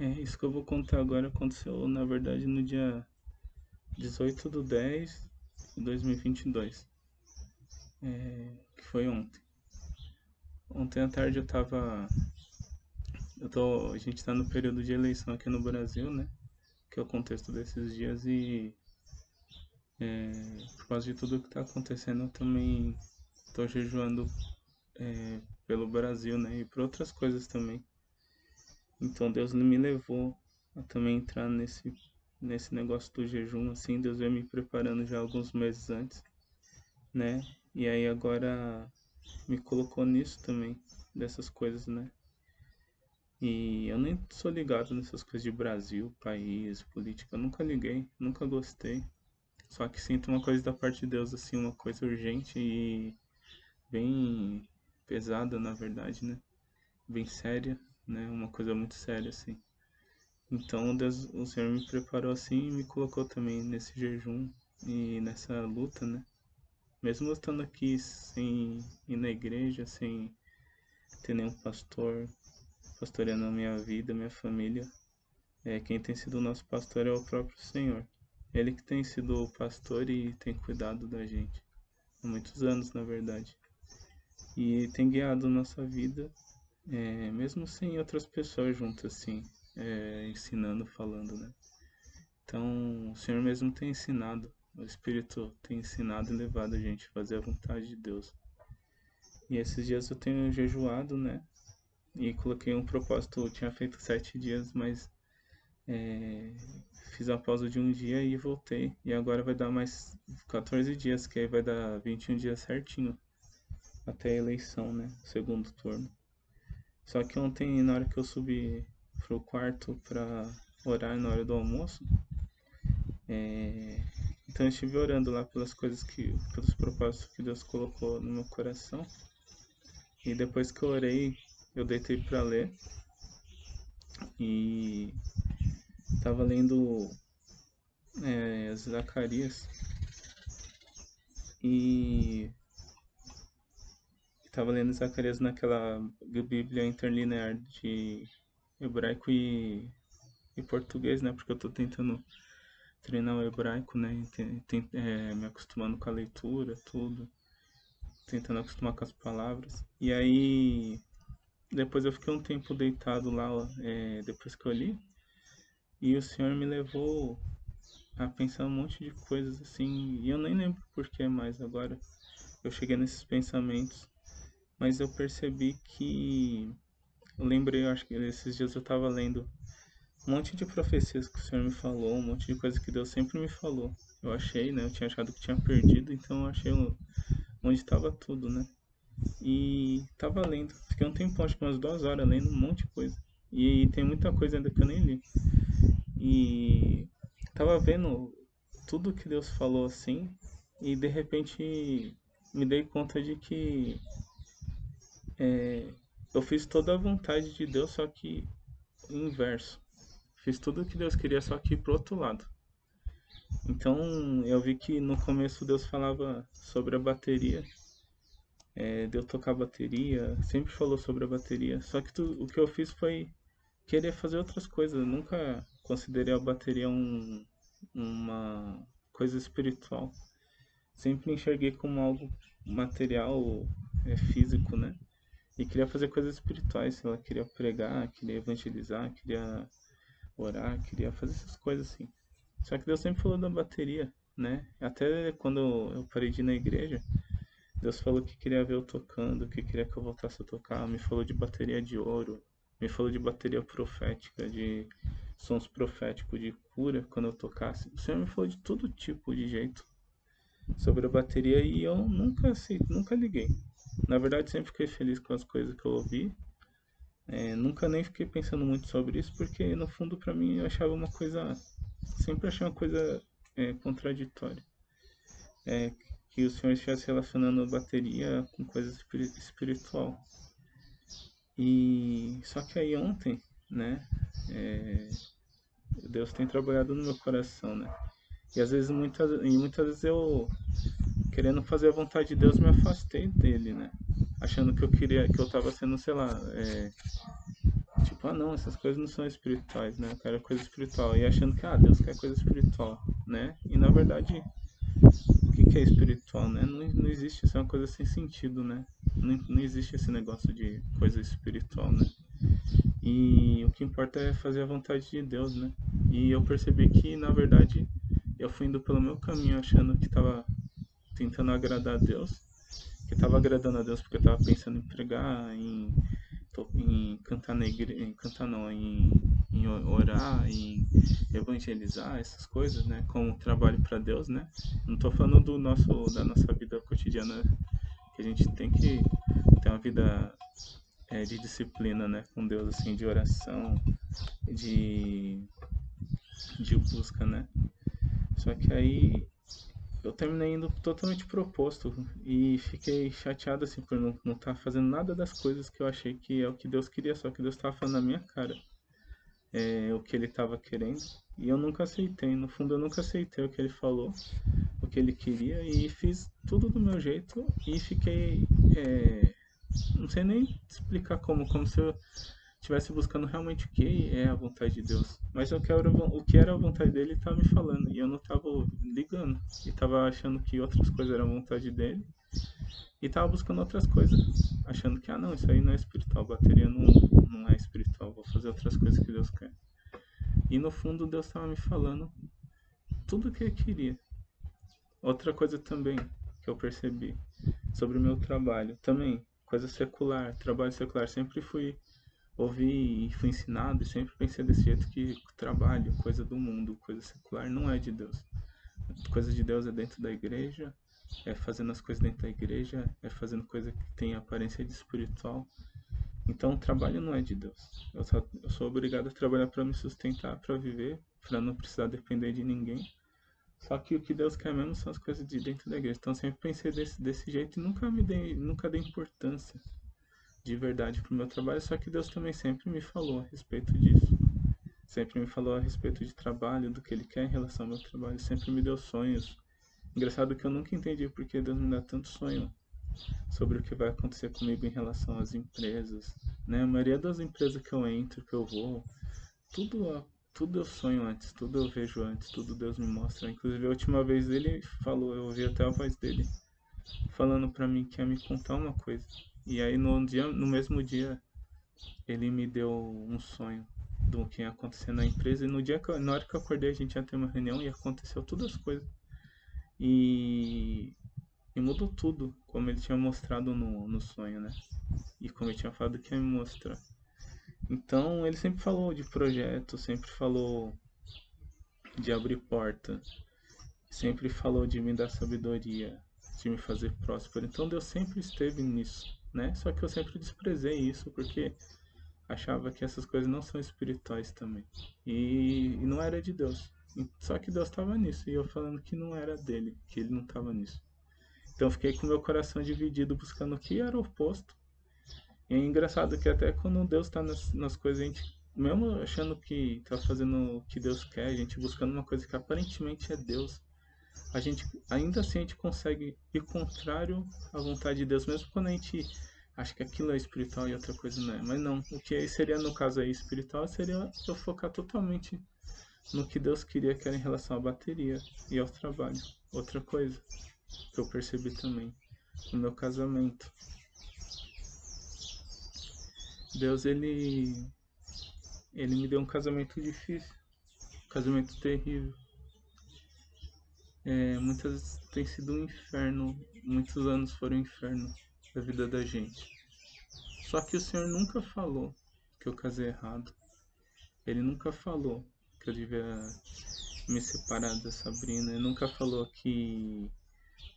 É, isso que eu vou contar agora aconteceu, na verdade, no dia 18 de 10 de 2022. É, que foi ontem. Ontem à tarde eu tava. Eu tô, a gente tá no período de eleição aqui no Brasil, né? Que é o contexto desses dias e. É, por causa de tudo que tá acontecendo, eu também tô jejuando é, pelo Brasil, né? E por outras coisas também. Então Deus me levou a também entrar nesse, nesse negócio do jejum, assim. Deus veio me preparando já alguns meses antes, né? E aí agora me colocou nisso também, dessas coisas, né? E eu nem sou ligado nessas coisas de Brasil, país, política. Eu nunca liguei, nunca gostei. Só que sinto uma coisa da parte de Deus, assim, uma coisa urgente e bem pesada, na verdade, né? Bem séria, né? Uma coisa muito séria, assim. Então Deus, o Senhor me preparou assim e me colocou também nesse jejum e nessa luta, né? Mesmo eu estando aqui sem ir na igreja, sem ter nenhum pastor pastoreando a minha vida, minha família, é, quem tem sido o nosso pastor é o próprio Senhor. Ele que tem sido o pastor e tem cuidado da gente. Há muitos anos, na verdade. E tem guiado nossa vida, é, mesmo sem outras pessoas junto, assim, é, ensinando, falando, né? Então, o Senhor mesmo tem ensinado o Espírito tem ensinado e levado a gente a fazer a vontade de Deus. E esses dias eu tenho jejuado, né? E coloquei um propósito, eu tinha feito sete dias, mas é, fiz a pausa de um dia e voltei. E agora vai dar mais 14 dias, que aí vai dar 21 dias certinho até a eleição, né? Segundo turno. Só que ontem, na hora que eu subi pro quarto pra orar na hora do almoço, é, então eu estive orando lá pelas coisas que, pelos propósitos que Deus colocou no meu coração. E depois que eu orei, eu deitei para ler. E estava lendo é, Zacarias. E estava lendo Zacarias naquela Bíblia interlinear de hebraico e, e português, né? Porque eu estou tentando treinar o hebraico, né? Tem, é, me acostumando com a leitura, tudo. Tentando acostumar com as palavras. E aí, depois eu fiquei um tempo deitado lá, é, depois que eu li. E o Senhor me levou a pensar um monte de coisas assim. E eu nem lembro por que mais agora. Eu cheguei nesses pensamentos. Mas eu percebi que. Eu lembrei, eu acho que esses dias eu estava lendo um monte de profecias que o Senhor me falou, um monte de coisa que Deus sempre me falou. Eu achei, né? Eu tinha achado que tinha perdido, então eu achei onde estava tudo, né? E tava lendo. Fiquei um tempão, acho que umas duas horas lendo um monte de coisa. E tem muita coisa ainda que eu nem li. E tava vendo tudo que Deus falou assim, e de repente me dei conta de que é, eu fiz toda a vontade de Deus, só que inverso. Fiz tudo o que Deus queria, só que pro outro lado. Então eu vi que no começo Deus falava sobre a bateria, é, de eu tocar bateria, sempre falou sobre a bateria. Só que tu, o que eu fiz foi querer fazer outras coisas. Eu nunca considerei a bateria um, uma coisa espiritual. Sempre enxerguei como algo material, é, físico, né? E queria fazer coisas espirituais. Ela queria pregar, queria evangelizar, queria orar, queria fazer essas coisas assim. Só que Deus sempre falou da bateria, né? Até quando eu parei de ir na igreja, Deus falou que queria ver eu tocando, que queria que eu voltasse a tocar, me falou de bateria de ouro, me falou de bateria profética, de sons proféticos, de cura quando eu tocasse. O Senhor me falou de todo tipo de jeito sobre a bateria e eu nunca sei, nunca liguei. Na verdade, sempre fiquei feliz com as coisas que eu ouvi é, nunca nem fiquei pensando muito sobre isso, porque no fundo para mim eu achava uma coisa. Sempre achei uma coisa é, contraditória. É, que o senhor estivesse relacionando bateria com coisa espiritual. E só que aí ontem, né? É, Deus tem trabalhado no meu coração, né? E às vezes, muitas, e muitas vezes eu, querendo fazer a vontade de Deus, me afastei dele, né? Achando que eu queria, que eu tava sendo, sei lá, é, tipo, ah não, essas coisas não são espirituais, né? Eu quero coisa espiritual. E achando que, ah, Deus quer coisa espiritual, né? E na verdade, o que, que é espiritual, né? Não, não existe, isso é uma coisa sem sentido, né? Não, não existe esse negócio de coisa espiritual, né? E o que importa é fazer a vontade de Deus, né? E eu percebi que, na verdade, eu fui indo pelo meu caminho achando que estava tentando agradar a Deus, que estava agradando a Deus porque eu estava pensando em pregar, em, em cantar na igreja, em cantar não, em, em orar, em evangelizar, essas coisas, né? Como trabalho para Deus, né? Não estou falando do nosso, da nossa vida cotidiana, que a gente tem que ter uma vida é, de disciplina, né? Com Deus, assim, de oração, de, de busca, né? Só que aí eu terminei indo totalmente proposto e fiquei chateado assim por não estar tá fazendo nada das coisas que eu achei que é o que Deus queria, só que Deus estava falando na minha cara é, o que ele estava querendo e eu nunca aceitei. No fundo, eu nunca aceitei o que ele falou, o que ele queria e fiz tudo do meu jeito e fiquei. É, não sei nem explicar como, como se eu estivesse buscando realmente o que é a vontade de Deus. Mas eu quero o que era a vontade dele estava me falando. E eu não estava ligando. E estava achando que outras coisas eram a vontade dele. E estava buscando outras coisas, achando que ah não, isso aí não é espiritual, bateria não, não é espiritual, vou fazer outras coisas que Deus quer. E no fundo Deus estava me falando tudo o que ele queria. Outra coisa também que eu percebi sobre o meu trabalho, também coisa secular, trabalho secular, sempre fui ouvi e fui ensinado e sempre pensei desse jeito que trabalho, coisa do mundo, coisa secular não é de Deus. Coisa de Deus é dentro da igreja, é fazendo as coisas dentro da igreja, é fazendo coisa que tem aparência de espiritual. Então, o trabalho não é de Deus. Eu sou, eu sou obrigado a trabalhar para me sustentar, para viver, para não precisar depender de ninguém. Só que o que Deus quer mesmo são as coisas de dentro da igreja. Então, sempre pensei desse, desse jeito e nunca me dei, nunca dei importância de verdade para o meu trabalho, só que Deus também sempre me falou a respeito disso. Sempre me falou a respeito de trabalho, do que Ele quer em relação ao meu trabalho, sempre me deu sonhos. Engraçado que eu nunca entendi porque Deus me dá tanto sonho sobre o que vai acontecer comigo em relação às empresas. Né? A maioria das empresas que eu entro, que eu vou, tudo, tudo eu sonho antes, tudo eu vejo antes, tudo Deus me mostra. Inclusive a última vez ele falou, eu ouvi até a voz dele falando para mim que ia me contar uma coisa. E aí no, dia, no mesmo dia ele me deu um sonho do que ia acontecer na empresa. E no dia que, na hora que eu acordei a gente ia ter uma reunião e aconteceu todas as coisas. E, e mudou tudo, como ele tinha mostrado no, no sonho, né? E como ele tinha falado que ia me mostrar. Então ele sempre falou de projeto, sempre falou de abrir porta, sempre falou de me dar sabedoria, de me fazer próspero. Então Deus sempre esteve nisso né? Só que eu sempre desprezei isso porque achava que essas coisas não são espirituais também. E, e não era de Deus. Só que Deus estava nisso e eu falando que não era dele, que ele não estava nisso. Então eu fiquei com meu coração dividido buscando o que era o oposto. E é engraçado que até quando Deus está nas, nas coisas, a gente, mesmo achando que está fazendo o que Deus quer, a gente buscando uma coisa que aparentemente é Deus, a gente ainda assim a gente consegue ir contrário à vontade de Deus, mesmo quando a gente acha que aquilo é espiritual e outra coisa não é. Mas não, o que seria no caso aí espiritual seria eu focar totalmente no que Deus queria que era em relação à bateria e ao trabalho. Outra coisa que eu percebi também no meu casamento. Deus ele ele me deu um casamento difícil, um casamento terrível é, muitas tem sido um inferno, muitos anos foram um inferno da vida da gente. Só que o Senhor nunca falou que eu casei errado. Ele nunca falou que eu devia me separar da Sabrina. Ele nunca falou que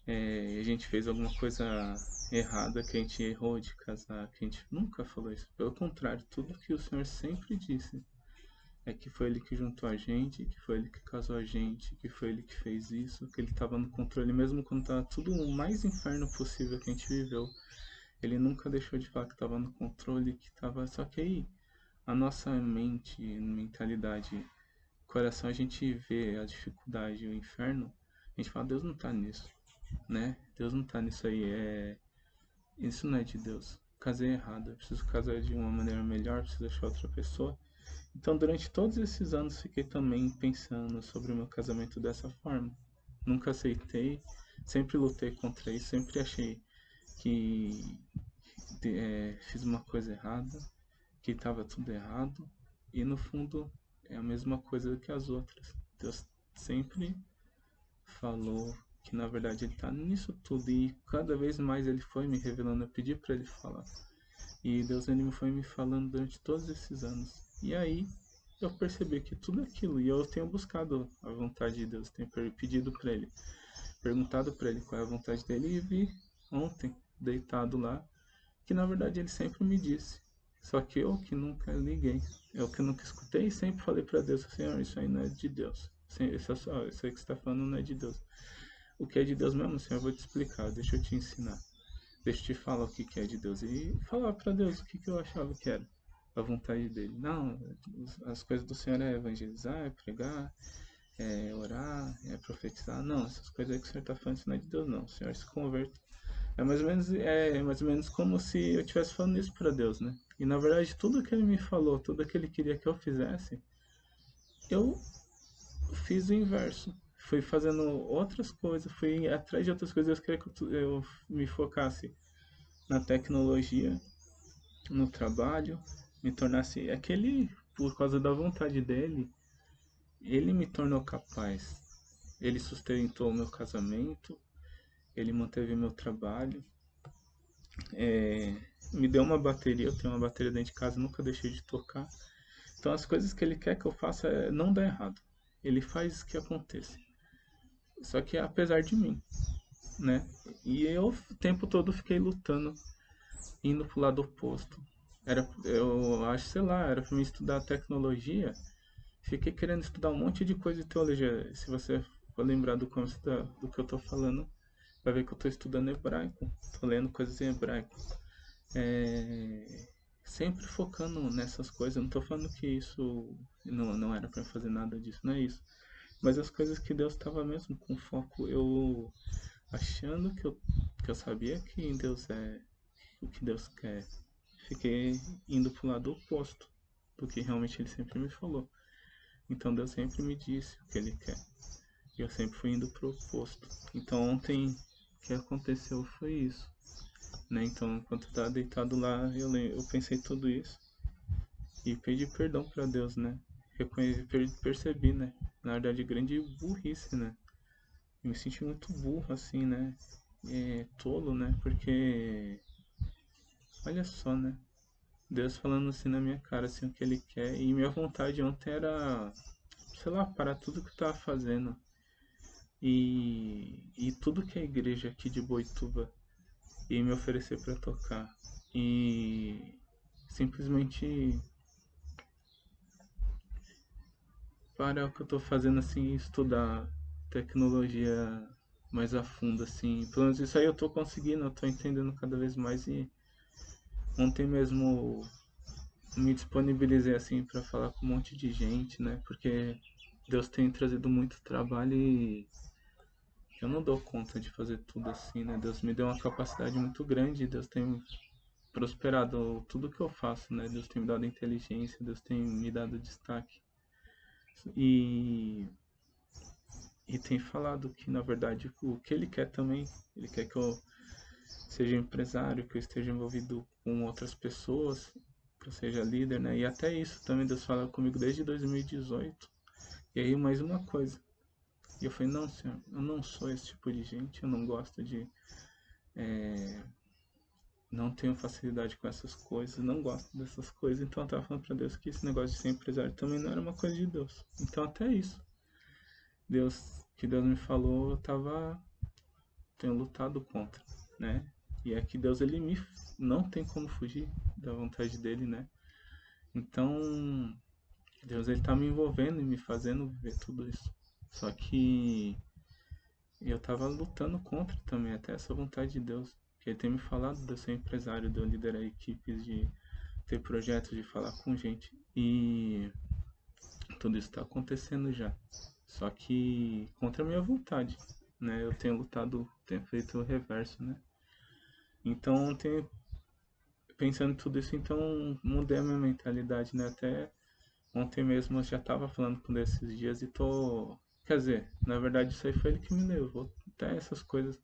é, a gente fez alguma coisa errada, que a gente errou de casar, que a gente nunca falou isso. Pelo contrário, tudo que o Senhor sempre disse é que foi ele que juntou a gente, que foi ele que casou a gente, que foi ele que fez isso, que ele estava no controle mesmo quando estava tudo o mais inferno possível que a gente viveu. Ele nunca deixou de falar que estava no controle, que estava. Só que aí a nossa mente, mentalidade, coração, a gente vê a dificuldade, o inferno, a gente fala, Deus não está nisso, né? Deus não está nisso aí, é... Isso não é de Deus. casei errado, eu preciso casar de uma maneira melhor, preciso achar outra pessoa. Então, durante todos esses anos, fiquei também pensando sobre o meu casamento dessa forma. Nunca aceitei, sempre lutei contra isso, sempre achei que é, fiz uma coisa errada, que estava tudo errado, e no fundo é a mesma coisa que as outras. Deus sempre falou que na verdade ele está nisso tudo e cada vez mais ele foi me revelando. Eu pedi para ele falar e Deus ele foi me falando durante todos esses anos. E aí eu percebi que tudo aquilo e eu tenho buscado a vontade de Deus, tenho pedido para ele, perguntado para ele qual é a vontade dele e vi ontem deitado lá que na verdade ele sempre me disse. Só que eu que nunca liguei, eu que nunca escutei, sempre falei para Deus, Senhor, isso aí não é de Deus. Isso, é isso aí que você está falando não é de Deus. O que é de Deus mesmo, Senhor, eu vou te explicar, deixa eu te ensinar. Deixa eu te falar o que, que é de Deus. E falar para Deus o que, que eu achava que era a vontade dele. Não, as coisas do Senhor é evangelizar, é pregar, é orar, é profetizar. Não, essas coisas que o Senhor está falando, isso não é de Deus, não. O Senhor se converte é mais ou menos, é mais ou menos como se eu estivesse falando isso para Deus, né? E na verdade, tudo que ele me falou, tudo que ele queria que eu fizesse, eu fiz o inverso. Fui fazendo outras coisas, fui atrás de outras coisas. Eu queria que eu me focasse na tecnologia, no trabalho, me tornasse aquele, por causa da vontade dele, ele me tornou capaz. Ele sustentou o meu casamento, ele manteve meu trabalho, é, me deu uma bateria, eu tenho uma bateria dentro de casa, nunca deixei de tocar. Então as coisas que ele quer que eu faça é, não dá errado. Ele faz que aconteça. Só que é apesar de mim, né? E eu o tempo todo fiquei lutando, indo pro lado oposto. Era, eu acho, sei lá, era para mim estudar tecnologia. Fiquei querendo estudar um monte de coisa de teologia. Se você for lembrar do, do que eu tô falando, vai ver que eu estou estudando hebraico, estou lendo coisas em hebraico. É, sempre focando nessas coisas, não estou falando que isso não, não era para fazer nada disso, não é isso. Mas as coisas que Deus estava mesmo com foco, eu achando que eu, que eu sabia que Deus é o que Deus quer, fiquei indo para o lado oposto do que realmente Ele sempre me falou. Então Deus sempre me disse o que Ele quer. E eu sempre fui indo pro oposto. Então ontem que aconteceu foi isso. Né? Então, enquanto eu estava deitado lá, eu, eu pensei tudo isso e pedi perdão para Deus, né? Reconheci, percebi, né? Na verdade, grande burrice, né? Eu me senti muito burro, assim, né? É, tolo, né? Porque, olha só, né? Deus falando assim na minha cara, assim, o que Ele quer. E minha vontade ontem era, sei lá, parar tudo que eu tava fazendo e, e tudo que a igreja aqui de Boituva ia me oferecer para tocar. E simplesmente para o que eu tô fazendo assim, estudar tecnologia mais a fundo assim. Pelo menos isso aí eu tô conseguindo, eu tô entendendo cada vez mais e ontem mesmo me disponibilizei assim para falar com um monte de gente, né? Porque Deus tem trazido muito trabalho e eu não dou conta de fazer tudo assim, né? Deus me deu uma capacidade muito grande, Deus tem prosperado tudo que eu faço, né? Deus tem me dado inteligência, Deus tem me dado destaque. E e tem falado que na verdade o que ele quer também, ele quer que eu seja empresário, que eu esteja envolvido com outras pessoas, que eu seja líder, né? E até isso também Deus fala comigo desde 2018. E aí mais uma coisa, e eu falei, não, senhor, eu não sou esse tipo de gente, eu não gosto de. É, não tenho facilidade com essas coisas, não gosto dessas coisas. Então eu tava falando para Deus que esse negócio de ser empresário também não era uma coisa de Deus. Então até isso. Deus, que Deus me falou, eu tava. Tenho lutado contra, né? E é que Deus, ele me. Não tem como fugir da vontade dele, né? Então. Deus, ele tá me envolvendo e me fazendo viver tudo isso. Só que eu tava lutando contra também, até essa vontade de Deus. Que ele tem me falado de eu ser empresário, de eu liderar equipes, de ter projetos, de falar com gente. E tudo isso está acontecendo já. Só que contra a minha vontade, né? Eu tenho lutado, tenho feito o reverso, né? Então ontem pensando em tudo isso, então mudei a minha mentalidade, né? Até ontem mesmo eu já tava falando com ele esses dias e tô. Quer dizer, na verdade isso aí foi ele que me levou até essas coisas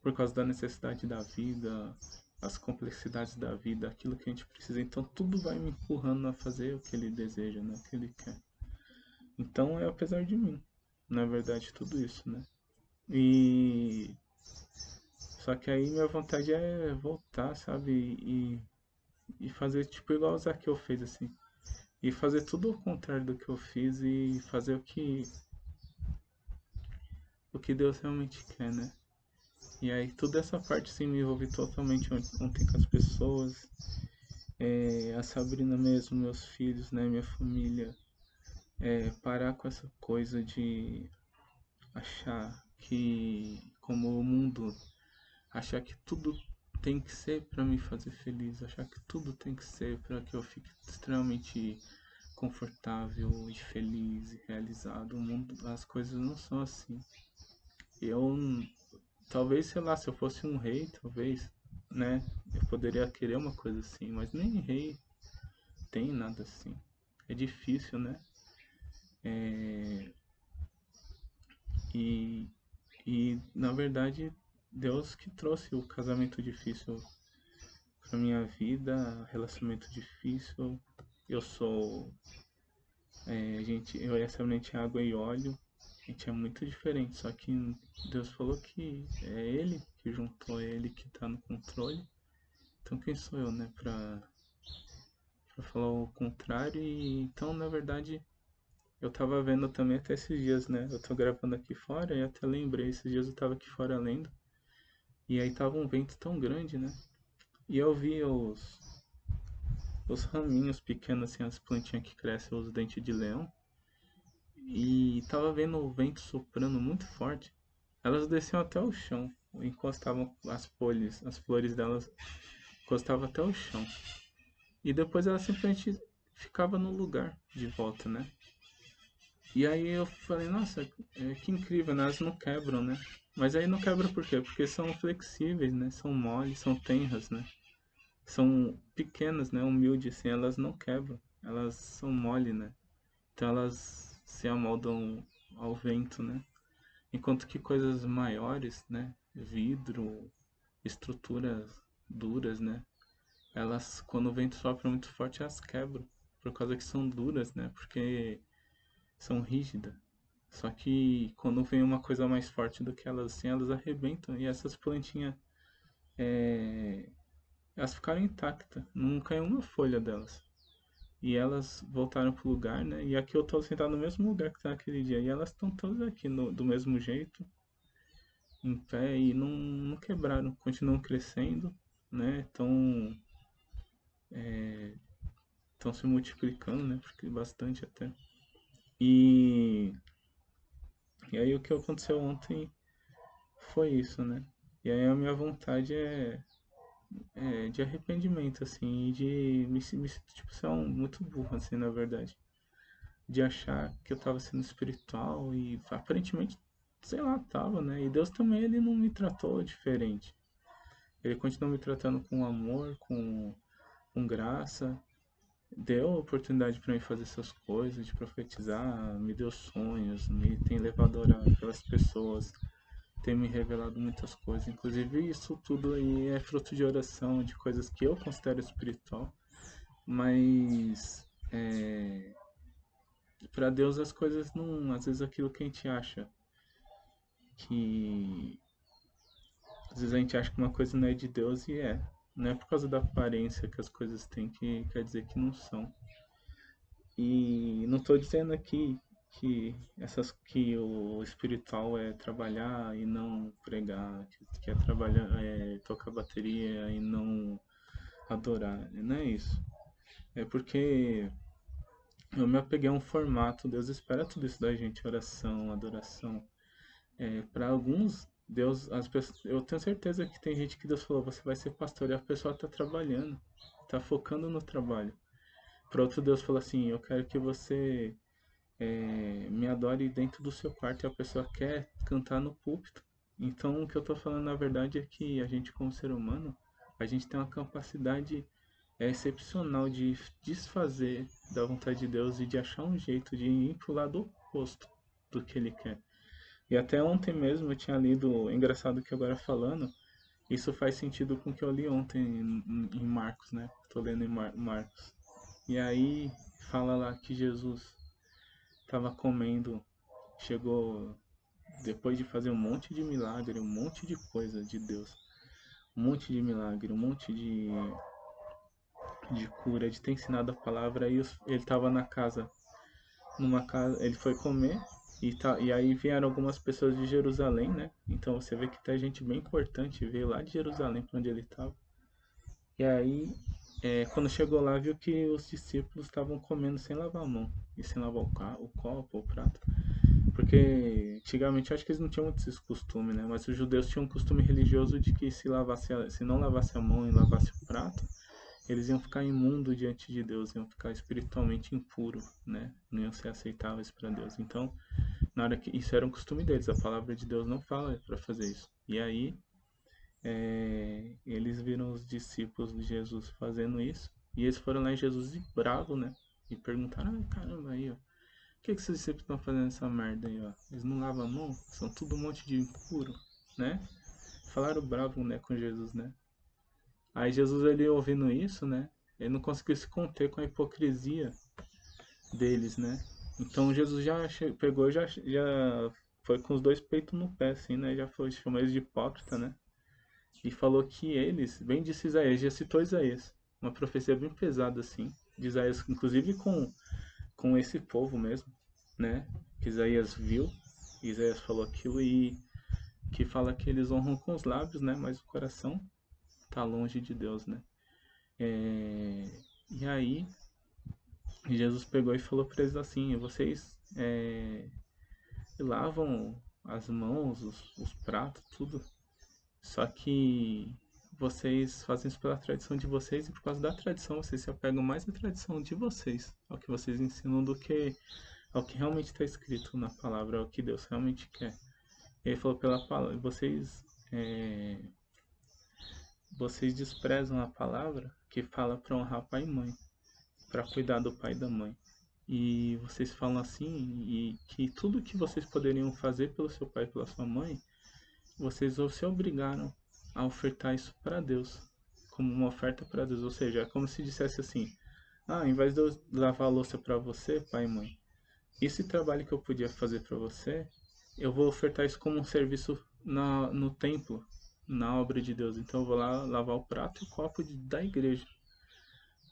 por causa da necessidade da vida, as complexidades da vida, aquilo que a gente precisa. Então tudo vai me empurrando a fazer o que ele deseja, né? O que ele quer. Então é apesar de mim, na verdade, tudo isso, né? E só que aí minha vontade é voltar, sabe? E, e fazer tipo igual o Zaqueu fez, assim. E fazer tudo ao contrário do que eu fiz e fazer o que. O que Deus realmente quer, né? E aí toda essa parte sim me envolvi totalmente ontem com as pessoas. É, a Sabrina mesmo, meus filhos, né? Minha família. É, parar com essa coisa de achar que como o mundo achar que tudo tem que ser para me fazer feliz, achar que tudo tem que ser para que eu fique extremamente confortável e feliz e realizado. O mundo, as coisas não são assim. Eu talvez, sei lá, se eu fosse um rei, talvez, né, eu poderia querer uma coisa assim, mas nem rei tem nada assim. É difícil, né? É... E, e na verdade Deus que trouxe o casamento difícil para minha vida, relacionamento difícil. Eu sou. É, gente, eu é somente água e óleo. A gente é muito diferente, só que Deus falou que é Ele que juntou, é Ele que está no controle. Então quem sou eu, né, pra, pra falar o contrário? E, então, na verdade, eu tava vendo também até esses dias, né? Eu tô gravando aqui fora e até lembrei, esses dias eu tava aqui fora lendo. E aí tava um vento tão grande, né? E eu vi os, os raminhos pequenos, assim, as plantinhas que crescem, os dentes de leão. E tava vendo o vento soprando muito forte. Elas desciam até o chão, encostavam as folhas, as flores delas encostavam até o chão. E depois ela simplesmente ficava no lugar de volta, né? E aí eu falei, nossa, é, que incrível, né? Elas não quebram, né? Mas aí não quebra por quê? Porque são flexíveis, né? São moles, são tenras, né? São pequenas, né? Humildes, assim, elas não quebram. Elas são mole, né? Então elas se amoldam ao vento, né? Enquanto que coisas maiores, né? Vidro, estruturas duras, né? Elas, quando o vento sopra muito forte, elas quebram. Por causa que são duras, né? Porque são rígidas. Só que quando vem uma coisa mais forte do que elas, assim, elas arrebentam. E essas plantinhas, é... elas ficaram intactas. Não caiu uma folha delas. E elas voltaram pro lugar, né? E aqui eu tô sentado no mesmo lugar que tá naquele dia. E elas estão todas aqui no, do mesmo jeito. Em pé e não, não quebraram. Continuam crescendo, né? Estão... Estão é, se multiplicando, né? Porque bastante até. E e aí o que aconteceu ontem foi isso, né? E aí a minha vontade é, é de arrependimento, assim, e de me, me tipo, ser um, muito burro, assim, na verdade. De achar que eu tava sendo espiritual e aparentemente, sei lá, tava, né? E Deus também, ele não me tratou diferente. Ele continuou me tratando com amor, com, com graça, deu oportunidade para mim fazer essas coisas, de profetizar, me deu sonhos, me tem levado a orar pelas pessoas, tem me revelado muitas coisas. Inclusive isso tudo aí é fruto de oração, de coisas que eu considero espiritual, mas é, para Deus as coisas não, às vezes aquilo que a gente acha que às vezes a gente acha que uma coisa não é de Deus e é. Não é por causa da aparência que as coisas têm que quer dizer que não são. E não estou dizendo aqui que essas que o espiritual é trabalhar e não pregar, que, é trabalhar é tocar bateria e não adorar, não é isso. É porque eu me apeguei a um formato, Deus espera tudo isso da gente, oração, adoração. É, para alguns Deus, as pessoas, eu tenho certeza que tem gente que Deus falou, você vai ser pastor e a pessoa está trabalhando, está focando no trabalho. Para outro Deus falou assim, eu quero que você é, me adore dentro do seu quarto e a pessoa quer cantar no púlpito. Então o que eu estou falando na verdade é que a gente como ser humano, a gente tem uma capacidade é, excepcional de desfazer da vontade de Deus e de achar um jeito de ir para o lado oposto do que Ele quer. E até ontem mesmo eu tinha lido, engraçado que agora falando, isso faz sentido com o que eu li ontem em, Marcos, né? Estou lendo em Mar Marcos. E aí fala lá que Jesus estava comendo, chegou depois de fazer um monte de milagre, um monte de coisa de Deus, um monte de milagre, um monte de de cura, de ter ensinado a palavra, aí ele estava na casa, numa casa, ele foi comer e, tá, e aí vieram algumas pessoas de Jerusalém, né? Então você vê que tem gente bem importante, veio lá de Jerusalém para onde ele estava. E aí, é, quando chegou lá, viu que os discípulos estavam comendo sem lavar a mão e sem lavar o, carro, o copo, o prato. Porque antigamente acho que eles não tinham muito esse costume, né? Mas os judeus tinham um costume religioso de que se, lavasse se não lavasse a mão e lavasse o prato, eles iam ficar imundo diante de Deus, iam ficar espiritualmente impuro, né? Não iam ser aceitáveis para Deus. Então, na hora que isso era um costume deles, a palavra de Deus não fala para fazer isso. E aí, é, eles viram os discípulos de Jesus fazendo isso, e eles foram lá em Jesus e bravo, né? E perguntaram: ah, caramba, aí, ó. Por que, que esses discípulos estão fazendo essa merda aí, ó? Eles não lavam a mão? São tudo um monte de impuro, né? Falaram bravo, né, com Jesus, né? Aí Jesus, ele ouvindo isso, né? Ele não conseguiu se conter com a hipocrisia deles, né? Então Jesus já pegou, já, já foi com os dois peitos no pé, assim, né? Já foi, chamou eles de hipócrita, né? E falou que eles, bem disse Isaías, já citou Isaías, uma profecia bem pesada, assim, de Isaías, inclusive com, com esse povo mesmo, né? Que Isaías viu, Isaías falou aquilo e que fala que eles honram com os lábios, né? Mas o coração tá longe de Deus, né? É, e aí Jesus pegou e falou para eles assim: vocês é, lavam as mãos, os, os pratos, tudo. Só que vocês fazem isso pela tradição de vocês e por causa da tradição vocês se apegam mais à tradição de vocês, ao que vocês ensinam do que ao que realmente está escrito na palavra, ao que Deus realmente quer. Ele falou pela palavra, vocês é, vocês desprezam a palavra que fala para honrar pai e mãe, para cuidar do pai e da mãe. E vocês falam assim, e que tudo que vocês poderiam fazer pelo seu pai e pela sua mãe, vocês se obrigaram a ofertar isso para Deus, como uma oferta para Deus. Ou seja, é como se dissesse assim: Ah, em vez de eu lavar a louça para você, pai e mãe, esse trabalho que eu podia fazer para você, eu vou ofertar isso como um serviço na, no templo, na obra de Deus. Então eu vou lá lavar o prato e o copo de, da igreja.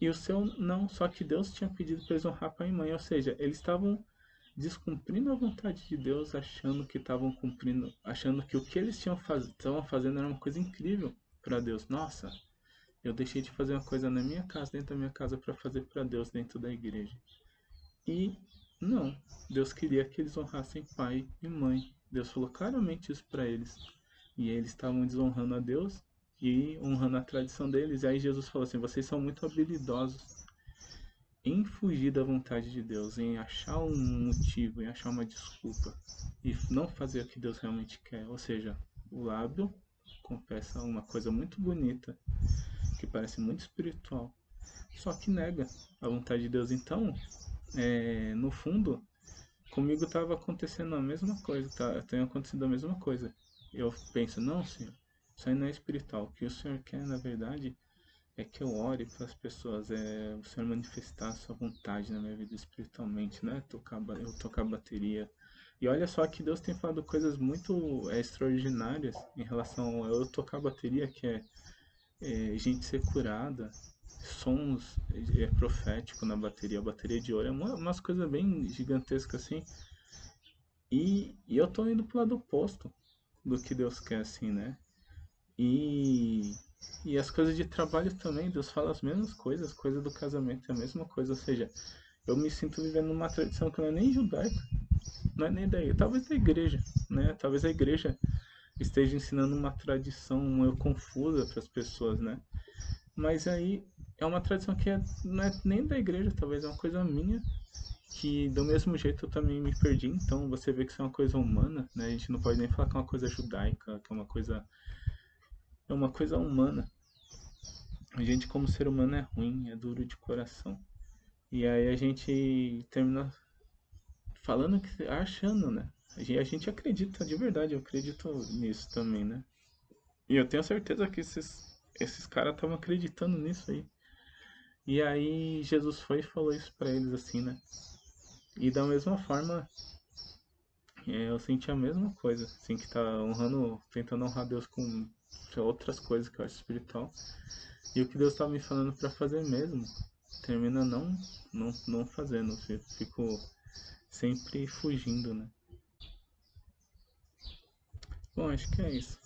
E o seu não, só que Deus tinha pedido para eles honrar pai e mãe, ou seja, eles estavam descumprindo a vontade de Deus, achando que estavam cumprindo, achando que o que eles tinham faz, estavam fazendo era uma coisa incrível para Deus. Nossa, eu deixei de fazer uma coisa na minha casa, dentro da minha casa, para fazer para Deus dentro da igreja. E não, Deus queria que eles honrassem pai e mãe. Deus falou claramente isso para eles. E eles estavam desonrando a Deus e honrando a tradição deles. E aí Jesus falou assim: vocês são muito habilidosos em fugir da vontade de Deus, em achar um motivo, em achar uma desculpa e não fazer o que Deus realmente quer. Ou seja, o lábio confessa uma coisa muito bonita, que parece muito espiritual, só que nega a vontade de Deus. Então, é, no fundo, comigo estava acontecendo a mesma coisa, tá? tem acontecido a mesma coisa eu penso, não, Senhor, isso aí não é espiritual. O que o Senhor quer, na verdade, é que eu ore para as pessoas, é o Senhor manifestar a sua vontade na minha vida espiritualmente, né? Tocar, eu tocar bateria. E olha só que Deus tem falado coisas muito é, extraordinárias em relação a eu tocar bateria, que é, é gente ser curada, sons é, é profético na bateria, a bateria de ouro, é uma, umas coisas bem gigantescas assim. E, e eu tô indo pro lado oposto do que Deus quer, assim, né? E, e as coisas de trabalho também, Deus fala as mesmas coisas, coisa do casamento é a mesma coisa, ou seja, eu me sinto vivendo numa tradição que não é nem judaica, não é nem daí, talvez da igreja, né? Talvez a igreja esteja ensinando uma tradição meio confusa para as pessoas, né? Mas aí é uma tradição que é, não é nem da igreja, talvez é uma coisa minha que do mesmo jeito eu também me perdi, então você vê que isso é uma coisa humana, né? A gente não pode nem falar que é uma coisa judaica, que é uma coisa é uma coisa humana. a gente como ser humano é ruim, é duro de coração. E aí a gente termina falando que achando, né? A gente, acredita de verdade, eu acredito nisso também, né? E eu tenho certeza que esses, esses caras estavam acreditando nisso aí. E aí Jesus foi e falou isso pra eles assim, né? E da mesma forma, é, eu senti a mesma coisa, assim, que tá honrando, tentando honrar Deus com outras coisas que eu acho espiritual. E o que Deus tá me falando para fazer mesmo, termina não, não, não fazendo, fico sempre fugindo, né? Bom, acho que é isso.